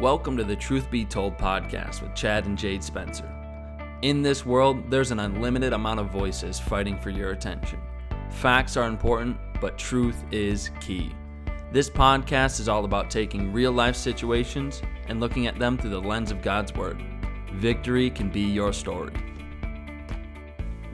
Welcome to the Truth Be Told podcast with Chad and Jade Spencer. In this world, there's an unlimited amount of voices fighting for your attention. Facts are important, but truth is key. This podcast is all about taking real life situations and looking at them through the lens of God's Word. Victory can be your story.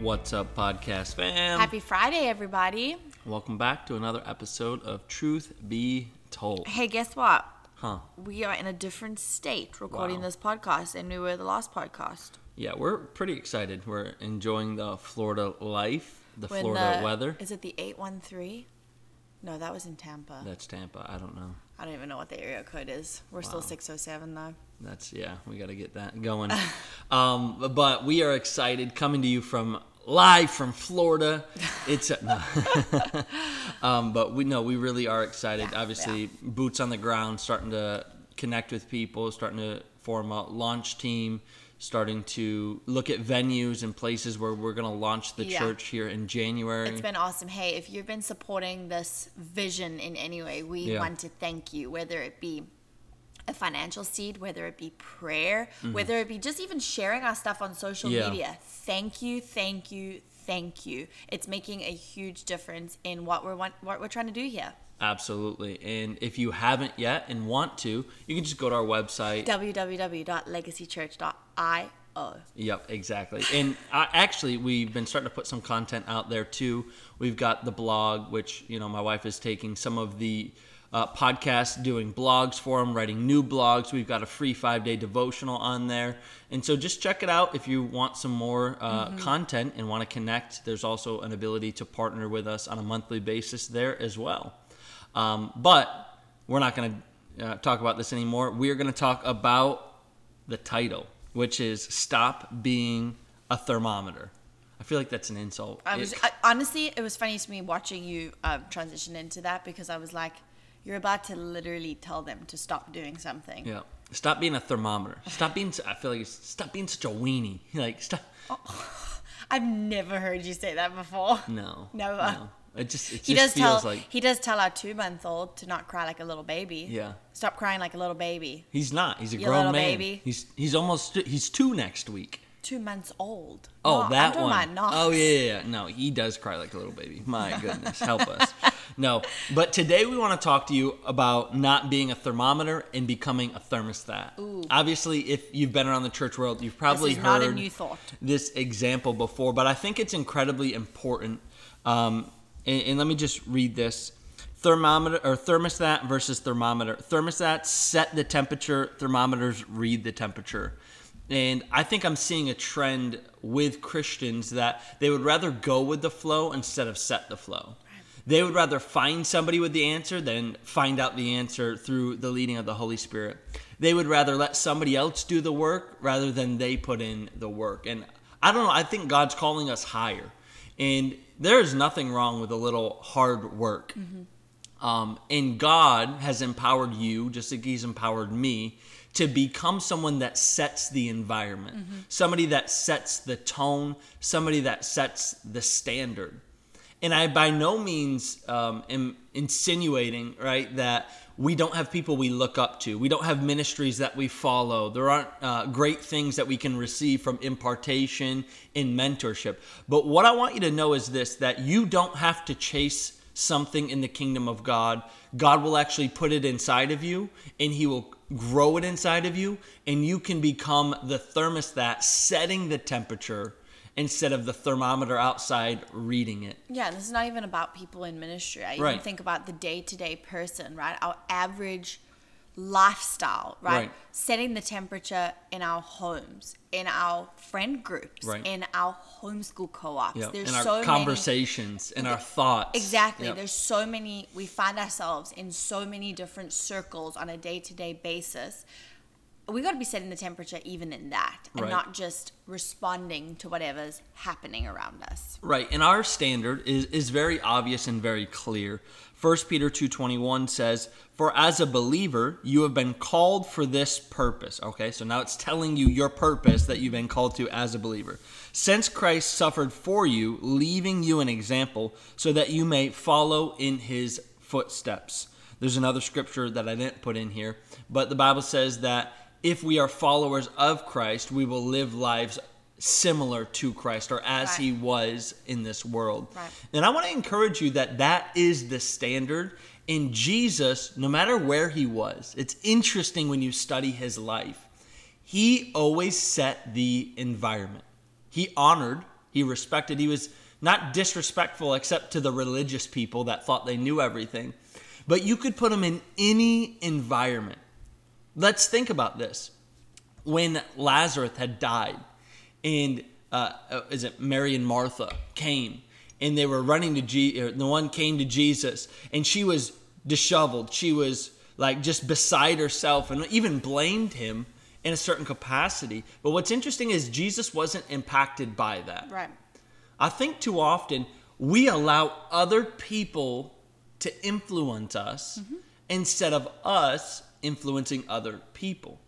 What's up, podcast fam? Happy Friday, everybody. Welcome back to another episode of Truth Be Told. Hey, guess what? Huh. We are in a different state recording Wow. this podcast than we were the last podcast. Yeah, we're pretty excited. We're enjoying the Florida life, the When Florida the- weather. Is it the 813? No, that was in Tampa. That's Tampa. I don't know. I don't even know what the area code is. We're still 607, though. That's yeah. We got to get that going. um, but we are excited coming to you from live from Florida. It's no. um, but we know we really are excited. Yeah, Obviously, boots on the ground, starting to connect with people, starting to form a launch team. Starting to look at venues and places where we're going to launch the Yeah. church here in January. It's been awesome. Hey, if you've been supporting this vision in any way, we Yeah. want to thank you, whether it be a financial seed, whether it be prayer, Mm-hmm. whether it be just even sharing our stuff on social Yeah. media. Thank you, thank you, thank you. It's making a huge difference in what we're want, what we're trying to do here. Absolutely. And if you haven't yet and want to, you can just go to our website. www.legacychurch.io. Yep, exactly. And I, actually, we've been starting to put some content out there too. We've got the blog, which you know my wife is taking some of the uh, podcasts, doing blogs for them, writing new blogs. We've got a free five day devotional on there, and so just check it out if you want some more uh, content and want to connect. There's also an ability to partner with us on a monthly basis there as well. Um, but we're not going to uh, talk about this anymore. We're going to talk about the title, which is "Stop Being a Thermometer." I feel like that's an insult. I was I, honestly, it was funny to me watching you um, transition into that because I was like, you're about to literally tell them to stop doing something. yeah. Stop being a thermometer. Stop being. I feel like stop being such a weenie. Like stop. Oh, I've never heard you say that before. No. Never. No. It just. It He just does tell feels like he does tell our two month old to not cry like a little baby. Yeah. Stop crying like a little baby. he's not. He's a You grown man. baby. He's he's almost he's two next week. Two months old. Oh, No, that one. Oh yeah, yeah, yeah. No, he does cry like a little baby. My goodness, help us. No, but today we want to talk to you about not being a thermometer and becoming a thermostat. Ooh. Obviously, if you've been around the church world, you've probably heard a new thought. this example before, but I think it's incredibly important. Um, and, and let me just read this. Thermometer or thermostat versus thermometer. Thermostats set the temperature, thermometers read the temperature. And I think I'm seeing a trend with Christians that they would rather go with the flow instead of set the flow. They would rather find somebody with the answer than find out the answer through the leading of the Holy Spirit. They would rather let somebody else do the work rather than they put in the work. And I don't know, I think God's calling us higher. And there is nothing wrong with a little hard work. Um, and God has empowered you, just like He's empowered me, to become someone that sets the environment, somebody that sets the tone, somebody that sets the standard. And I by no means um, am insinuating, right, that we don't have people we look up to. We don't have ministries that we follow. There aren't uh, great things that we can receive from impartation and mentorship. But what I want you to know is this that you don't have to chase something in the kingdom of God. God will actually put it inside of you and He will grow it inside of you, and you can become the thermostat setting the temperature instead of the thermometer outside reading it. Yeah, this is not even about people in ministry. I even think about the day to day person, right? Our average lifestyle, right? Right. Setting the temperature in our homes, in our friend groups, Right. in our homeschool co ops. Yep. There's in our so many conversations, in our thoughts. Exactly. Yep. There's so many, we find ourselves in so many different circles on a day to day basis. We got to be setting the temperature even in that and Right. not just responding to whatever's happening around us. Right, and our standard is, is very obvious and very clear. 1 Peter 2.21 says, For as a believer, you have been called for this purpose. Okay, so now it's telling you your purpose that you've been called to as a believer. Since Christ suffered for you, leaving you an example, so that you may follow in his footsteps. There's another scripture that I didn't put in here, but the Bible says that if we are followers of Christ, we will live lives similar to Christ or as Right. he was in this world. Right. And I want to encourage you that that is the standard. In Jesus, no matter where he was, it's interesting when you study his life. He always set the environment. He honored, he respected, he was not disrespectful except to the religious people that thought they knew everything. But you could put him in any environment. Let's think about this. When Lazarus had died, and uh, uh, is it Mary and Martha came, and they were running to Jesus. The one came to Jesus, and she was disheveled. She was like just beside herself, and even blamed him in a certain capacity. But what's interesting is Jesus wasn't impacted by that. Right. I think too often we allow other people to influence us instead of us influencing other people.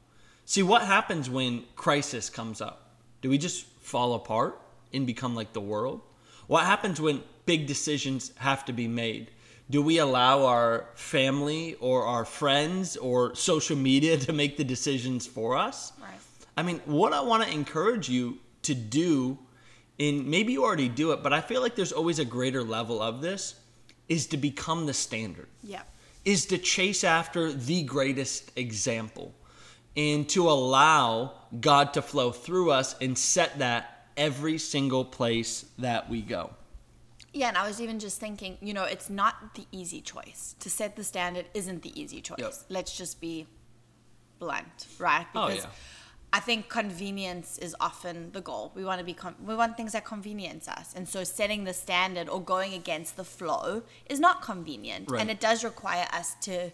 See, what happens when crisis comes up? Do we just fall apart and become like the world? What happens when big decisions have to be made? Do we allow our family or our friends or social media to make the decisions for us? Right. I mean, what I want to encourage you to do, and maybe you already do it, but I feel like there's always a greater level of this, is to become the standard, Yeah. Is to chase after the greatest example, and to allow God to flow through us and set that every single place that we go. Yeah, and I was even just thinking, you know, it's not the easy choice. To set the standard isn't the easy choice. Yep. Let's just be blunt, right? Oh, Because yeah. I think convenience is often the goal. We want to be con- we want things that convenience us. And so setting the standard or going against the flow is not convenient. Right. And it does require us to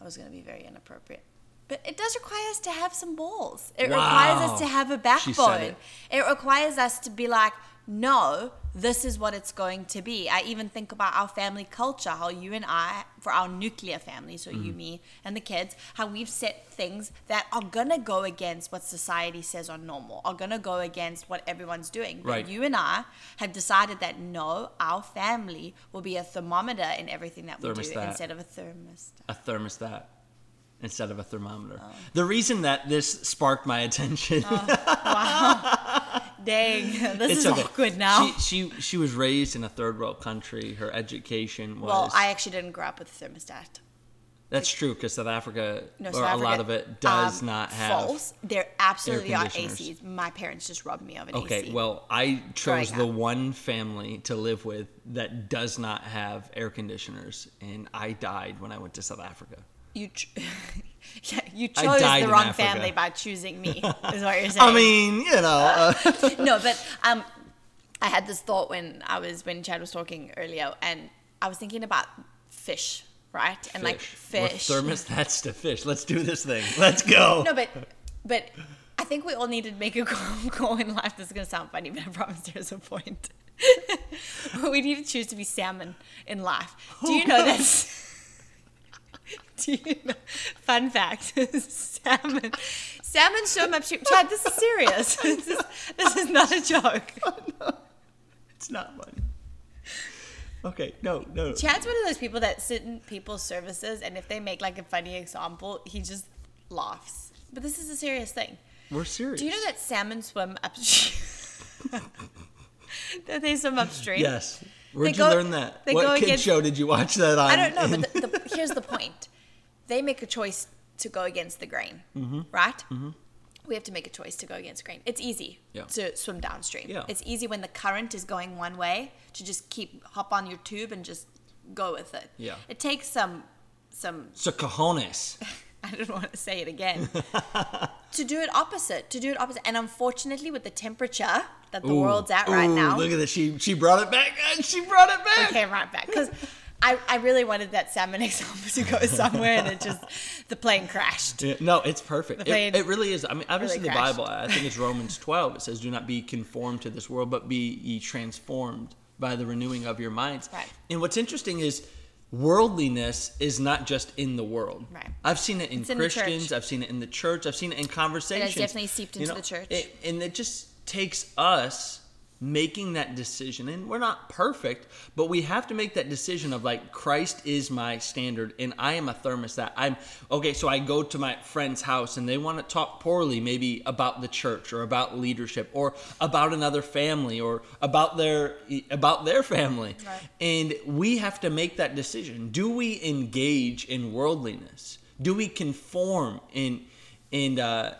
I was going to be very inappropriate. But it does require us to have some balls. It requires us to have a backbone. it. It requires us to be like, no, this is what it's going to be. I even think about our family culture, how you and I, for our nuclear family, so Mm-hmm. you, me, and the kids, how we've set things that are going to go against what society says are normal, are going to go against what everyone's doing. But Right. you and I have decided that no, our family will be a thermometer in everything that we do instead of a thermostat. A thermostat instead of a thermometer. Oh. The reason that this sparked my attention Dang, this it's is okay. awkward now. She, she she was raised in a third world country. Her education was well, I actually didn't grow up with a thermostat. that's true because South Africa No, or South a lot of it does um, not have. false. There absolutely are. ACs. My parents just robbed me of an Okay, AC. well, I chose the up. one family to live with that does not have air conditioners, and I died when I went to South Africa. you, ch- yeah, you chose the wrong family by choosing me. Is what you're saying. I mean, you know, uh, no, but um, I had this thought when I was when Chad was talking earlier, and I was thinking about fish, right? And like fish. We're thermostats to fish. Let's do this thing. Let's go. no, but but I think we all need to make a goal in life. This is gonna sound funny, but I promise there's a point. we need to choose to be salmon in life. Do you know that? Do you know? Fun fact: salmon, salmon swim upstream. Chad, this is serious. This is, this is not a joke. Oh, it's not funny. Okay, no, no. Chad's one of those people that sit in people's services, and if they make like a funny example, he just laughs. But this is a serious thing. We're serious. Do you know that salmon swim upstream? that they swim upstream? Yes. Where'd They you go- learn that? What kid against- show did you watch that on? I don't know, but the, the, here's the point: they make a choice to go against the grain, Mm-hmm. right? We have to make a choice to go against grain. It's easy Yeah. to swim downstream. Yeah. It's easy when the current is going one way to just keep hop on your tube and just go with it. Yeah. It takes some some so cojones. I don't want to say it again. to do it opposite, to do it opposite. And unfortunately, with the temperature that the Ooh, world's at right now, Look at this. She she brought it back. She brought it back. came right back. Because I, I really wanted that salmon example to go somewhere, and it just, the plane crashed. Yeah, no, it's perfect. It, it really is. I mean, obviously really the crashed. Bible. I think it's Romans twelve. It says, "Do not be conformed to this world, but be ye transformed by the renewing of your minds." Right. And what's interesting is worldliness is not just in the world. Right. I've seen it in It's Christians. church. I've seen it in the church. I've seen it in conversations. It has definitely seeped into the church. It, and it just takes us making that decision. And we're not perfect but we have to make that decision of like christ is my standard and i am a thermostat i'm okay so i go to my friend's house and they want to talk poorly maybe about the church or about leadership or about another family or about their about their family. Right. and we have to make that decision. Do we engage in worldliness? Do we conform and and uh,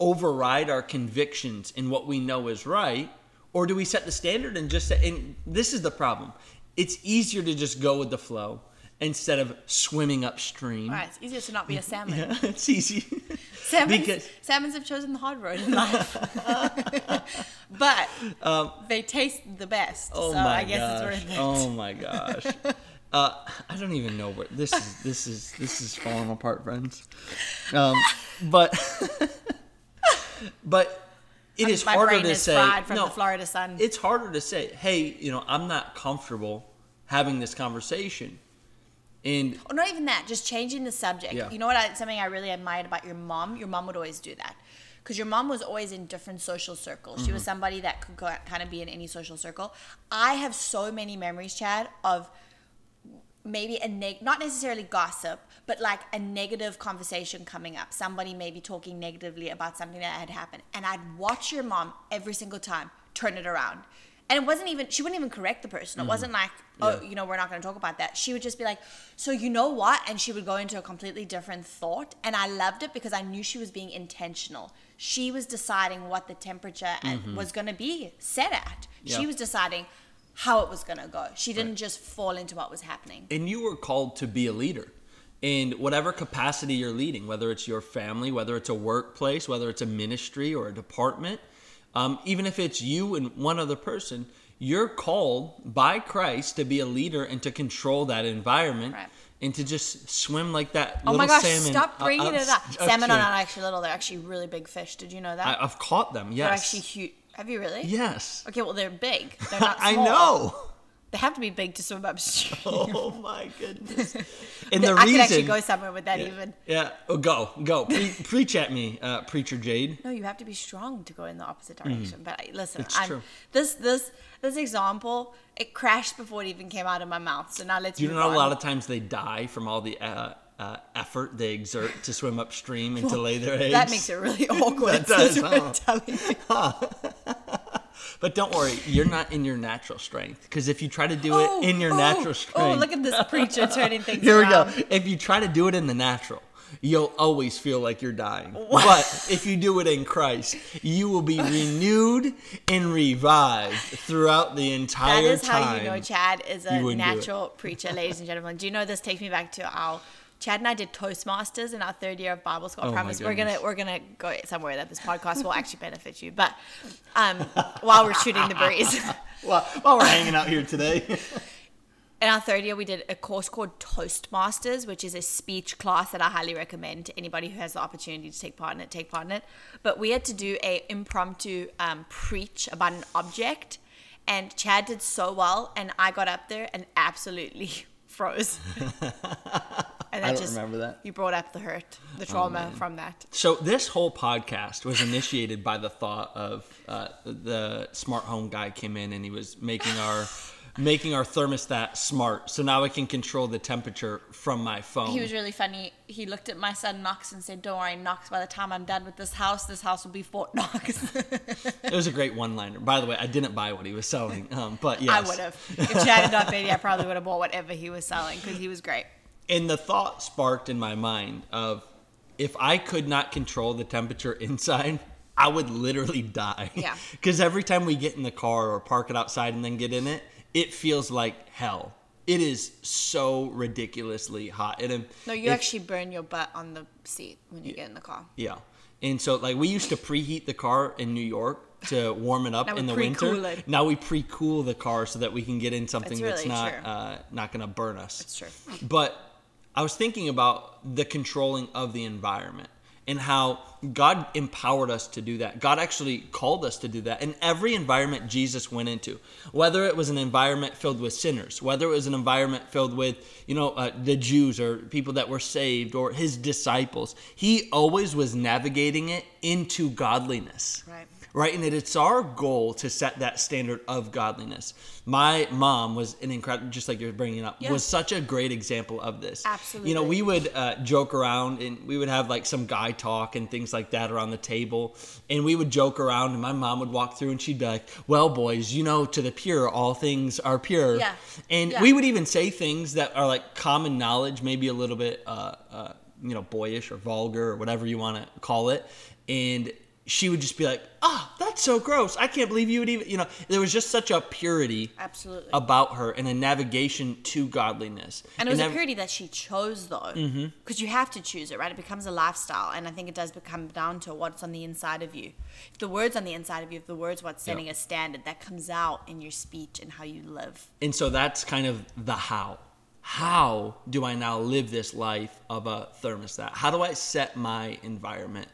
override our convictions in what we know is right or do we set the standard and just say and this is the problem it's easier to just go with the flow instead of swimming upstream Right, it's easier to not be a salmon. yeah, it's easy Salmons, Because- salmons have chosen the hard road in life, but they taste the best. Um, oh so my I guess gosh it's worth it. oh my gosh uh, i don't even know where this is this is this is falling apart friends um, but but it is My harder to say from no, the Florida sun. it's harder to say, hey, you know, I'm not comfortable having this conversation. And Or not even that, just changing the subject. Yeah. You know what? I, something I really admired about your mom. Your mom would always do that because your mom was always in different social circles. She was Mm-hmm. somebody that could go, kind of be in any social circle. I have so many memories, Chad, of maybe a neg- not necessarily gossip, but like a negative conversation coming up. Somebody maybe talking negatively about something that had happened, and I'd watch your mom every single time turn it around. And it wasn't even she wouldn't even correct the person. It wasn't like, oh, Mm-hmm. Yeah. you know, we're not going to talk about that. She would just be like, so you know what? And she would go into a completely different thought, and I loved it because I knew she was being intentional. She was deciding what the temperature and was going to be set at. Mm-hmm. Yeah. She was deciding how it was going to go. She didn't just fall into what was happening. and you were called to be a leader in whatever capacity you're leading, whether it's your family, whether it's a workplace, whether it's a ministry or a department, um, even if it's you and one other person, you're called by Christ to be a leader and to control that environment Right. and to just swim like that. Oh my gosh, salmon stop bringing up- it up. Salmon are not actually little, they're actually really big fish. Did you know that? I, I've caught them. they're Yes. actually huge. Have you really? Yes. Okay, well, they're big. They're not small. I know. They have to be big to swim upstream. Oh my goodness. And the I reason could actually go somewhere with that even. Yeah, oh, go, go. Pre- preach at me, uh, preacher Jade. No, you have to be strong to go in the opposite direction. But I- listen. It's I'm true. this this this example. It crashed before it even came out of my mouth. So now let's. You know, a lot of times they die from all the uh, uh, effort they exert to swim upstream and to lay their eggs. That makes it really awkward. That does, huh? But don't worry, you're not in your natural strength. Because if you try to do Oh, it in your oh, natural strength, Oh, look at this preacher turning things here we go. If you try to do it in the natural, you'll always feel like you're dying. What? But if you do it in Christ, you will be renewed and revived throughout the entire That is time. how you know Chad is a you wouldn't do it. natural preacher, ladies and gentlemen. Do you know this takes me back to our Chad and I did Toastmasters in our third year of Bible school. I Oh promise we're gonna we're gonna go somewhere that this podcast will actually benefit you. But um, while we're shooting the breeze. While, while we're hanging out here today. In our third year, we did a course called Toastmasters, which is a speech class that I highly recommend to anybody who has the opportunity to take part in it. Take part in it. But we had to do a impromptu um, preach about an object, and Chad did so well, and I got up there and absolutely froze. And I don't remember that. Oh, You brought up the hurt, the trauma man. from that. So this whole podcast was initiated by the thought of uh, the smart home guy came in and he was making our making our thermostat smart. So now I can control the temperature from my phone. He was really funny. He looked at my son Knox and said, "Don't worry, Knox. By the time I'm done with this house, this house will be Fort Knox." it was a great one-liner. By the way, I didn't buy what he was selling, um, but yes, I would have. If Chad had not been here, I probably would have bought whatever he was selling because he was great. And the thought sparked in my mind of if I could not control the temperature inside, I would literally die. Yeah. Because every time we get in the car or park it outside and then get in it, it feels like hell. It is so ridiculously hot. And No, you actually burn your butt on the seat when you get in the car. yeah. And so like we used to preheat the car in New York to warm it up in the winter. it. Now we pre-cool the car so that we can get in something That's that's, not uh, not going to burn us. It's true. But I was thinking about the controlling of the environment and how God empowered us to do that. God actually called us to do that in every environment Jesus went into, whether it was an environment filled with sinners, whether it was an environment filled with, you know, uh, the Jews or people that were saved or his disciples. He always was navigating it into godliness. Right. Right? And it, it's our goal to set that standard of godliness. My mom was an incredible, just like you're bringing up, Yeah. was such a great example of this. Absolutely. You know, we would uh, joke around and we would have like some guy talk and things like that around the table. And we would joke around, and my mom would walk through and she'd be like, Well, boys, you know, to the pure, all things are pure. Yeah. And Yeah. we would even say things that are like common knowledge, maybe a little bit, uh, uh, you know, boyish or vulgar or whatever you want to call it. And she would just be like, "Oh, that's so gross! I can't believe you would even." You know, there was just such a purity Absolutely. about her and a navigation to godliness. And it was nav- a purity that she chose, though, because Mm-hmm. you have to choose it, right? It becomes a lifestyle, and I think it does become down to what's on the inside of you. If the words on the inside of you, if the words what's setting Yeah. a standard, that comes out in your speech and how you live. And so that's kind of the how. How do I now live this life of a thermostat? How do I set my environment?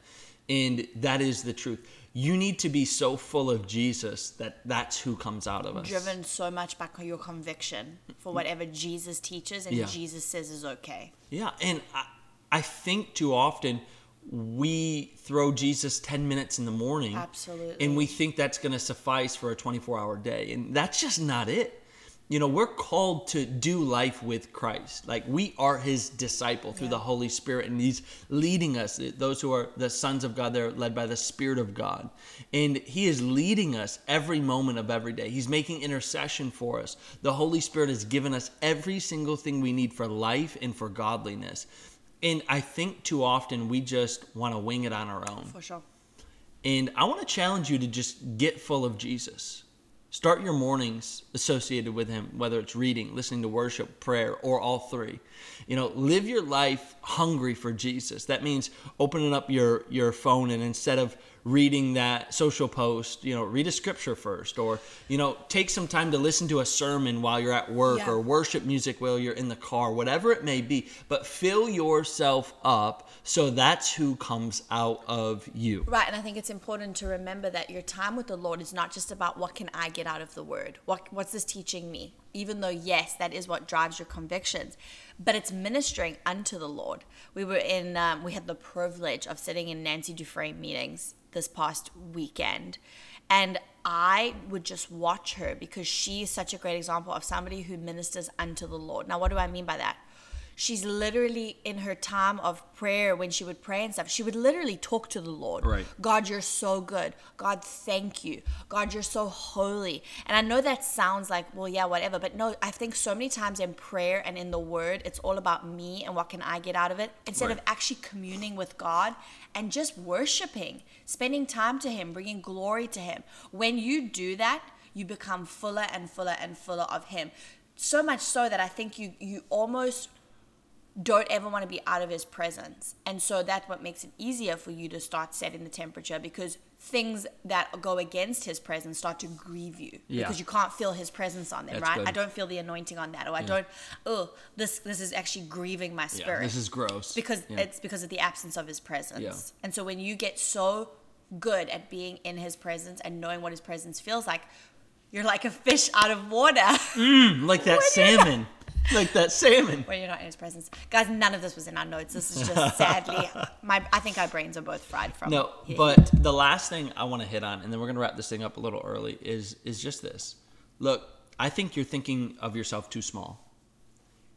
And that is the truth. You need to be so full of Jesus that that's who comes out of us. Driven so much by your conviction for whatever Jesus teaches and Yeah. Jesus says is okay. Yeah, and I, I think too often we throw Jesus 10 minutes in the morning. Absolutely. And we think that's going to suffice for a 24 hour day. And that's just not it. You know, we're called to do life with Christ. Like we are his disciple through Yeah. the Holy Spirit, and he's leading us. Those who are the sons of God, they're led by the Spirit of God. And he is leading us every moment of every day. He's making intercession for us. The Holy Spirit has given us every single thing we need for life and for godliness. And I think too often we just want to wing it on our own. For sure. And I want to challenge you to just get full of Jesus. Start your mornings associated with him, whether it's reading, listening to worship, prayer, or all three. You know, live your life hungry for Jesus. That means opening up your your phone and instead of reading that social post, you know, read a scripture first or, you know, take some time to listen to a sermon while you're at work Yeah. or worship music while you're in the car, whatever it may be, but fill yourself up so that's who comes out of you. Right, and I think it's important to remember that your time with the Lord is not just about what can I get out of the word? What what's this teaching me? Even though yes, that is what drives your convictions, but it's ministering unto the Lord. We were in um, we had the privilege of sitting in Nancy Dufresne meetings this past weekend. And I would just watch her because she is such a great example of somebody who ministers unto the Lord. Now, what do I mean by that? She's literally in her time of prayer when she would pray and stuff, she would literally talk to the Lord. Right. God, you're so good. God, thank you. God, you're so holy. And I know that sounds like, well, yeah, whatever. But no, I think so many times in prayer and in the word, it's all about me and what can I get out of it instead of actually communing with God and just worshiping, spending time to Him, bringing glory to Him. When you do that, you become fuller and fuller and fuller of Him. So much so that I think you you almost don't ever want to be out of his presence. And so that's what makes it easier for you to start setting the temperature because things that go against his presence start to grieve you Yeah. because you can't feel his presence on them, That's right? good. I don't feel the anointing on that or I don't oh, this this is actually grieving my Yeah, spirit this is gross. because Yeah. it's because of the absence of his presence. Yeah. And so when you get so good at being in his presence and knowing what his presence feels like, you're like a fish out of water mm, like that salmon. like that salmon. when you're not in his presence. Guys, none of this was in our notes. This is just sadly my I think our brains are both fried from No, here. but the last thing I want to hit on, and then we're gonna wrap this thing up a little early, is is just this. Look, I think you're thinking of yourself too small.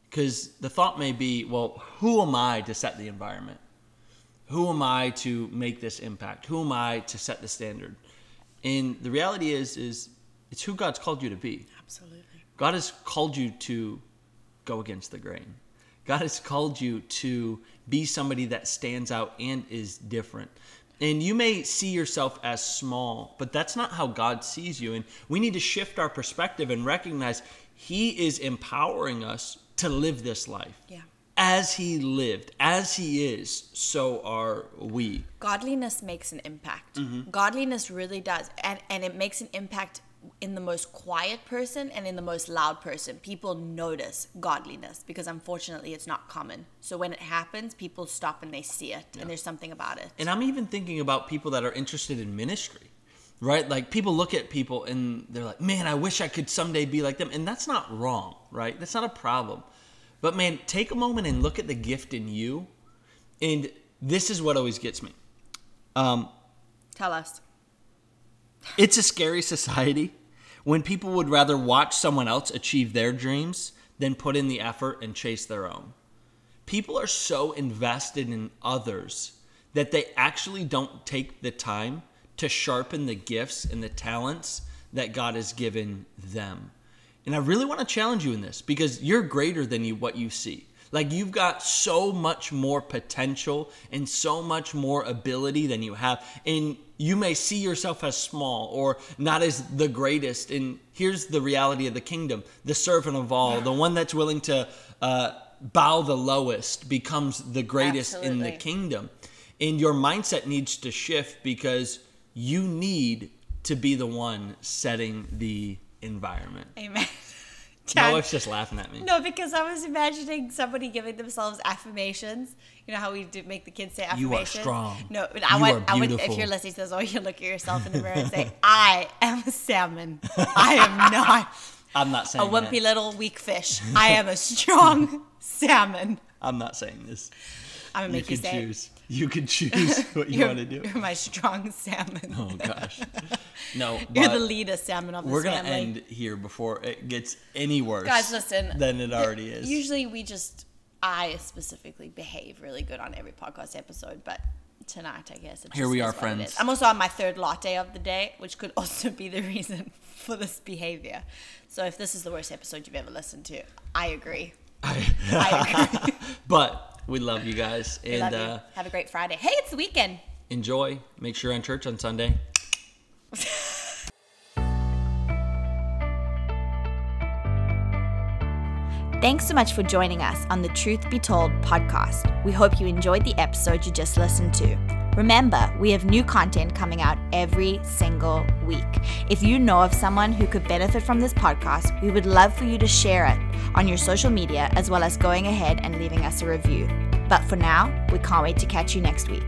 Because the thought may be, well, who am I to set the environment? Who am I to make this impact? Who am I to set the standard? And the reality is, is it's who God's called you to be. Absolutely. God has called you to go against the grain. God has called you to be somebody that stands out and is different. And you may see yourself as small, but that's not how God sees you. And we need to shift our perspective and recognize He is empowering us to live this life. Yeah. As He lived, as He is, so are we. Godliness makes an impact. Mm-hmm. Godliness really does. And and it makes an impact in the most quiet person and in the most loud person. People notice godliness because unfortunately it's not common. So when it happens, people stop and they see it and there's something about it. And I'm even thinking about people that are interested in ministry, right? Like people look at people and they're like, man, I wish I could someday be like them. And that's not wrong, right? That's not a problem. But man, take a moment and look at the gift in you. And this is what always gets me. Um, Tell us. It's a scary society when people would rather watch someone else achieve their dreams than put in the effort and chase their own. People are so invested in others that they actually don't take the time to sharpen the gifts and the talents that God has given them. And I really want to challenge you in this because you're greater than you what you see. Like you've got so much more potential and so much more ability than you have. And you may see yourself as small or not as the greatest. And here's the reality of the kingdom the servant of all, the one that's willing to uh, bow the lowest, becomes the greatest in the kingdom. And your mindset needs to shift because you need to be the one setting the environment. Amen. Noah's just laughing at me. No, because I was imagining somebody giving themselves affirmations. You know how we do make the kids say affirmations. You are strong. No, I are I would. If you're listening to this, you look at yourself in the mirror and say, "I am a salmon. I am not I'm not saying a wimpy that. little weak fish. I am a strong salmon." I'm not saying this. I'm gonna You make you, say, choose. You can choose what you want to do. You're my strong salmon. Oh gosh. No, You're the leader salmon of this we're gonna family. end here before it gets any worse. Guys, listen. Than it already is. Usually we just, I specifically behave really good on every podcast episode, but tonight I guess Here we are, friends. I'm also on my third latte of the day, which could also be the reason for this behavior. So if this is the worst episode you've ever listened to, I agree. I agree. but we love you guys and love you. uh, Have a great Friday. Hey, it's the weekend. enjoy. Make sure you're in church on Sunday. Thanks so much for joining us on the Truth Be Told podcast. We hope you enjoyed the episode you just listened to. Remember, we have new content coming out every single week. If you know of someone who could benefit from this podcast, we would love for you to share it on your social media as well as going ahead and leaving us a review. But for now, we can't wait to catch you next week.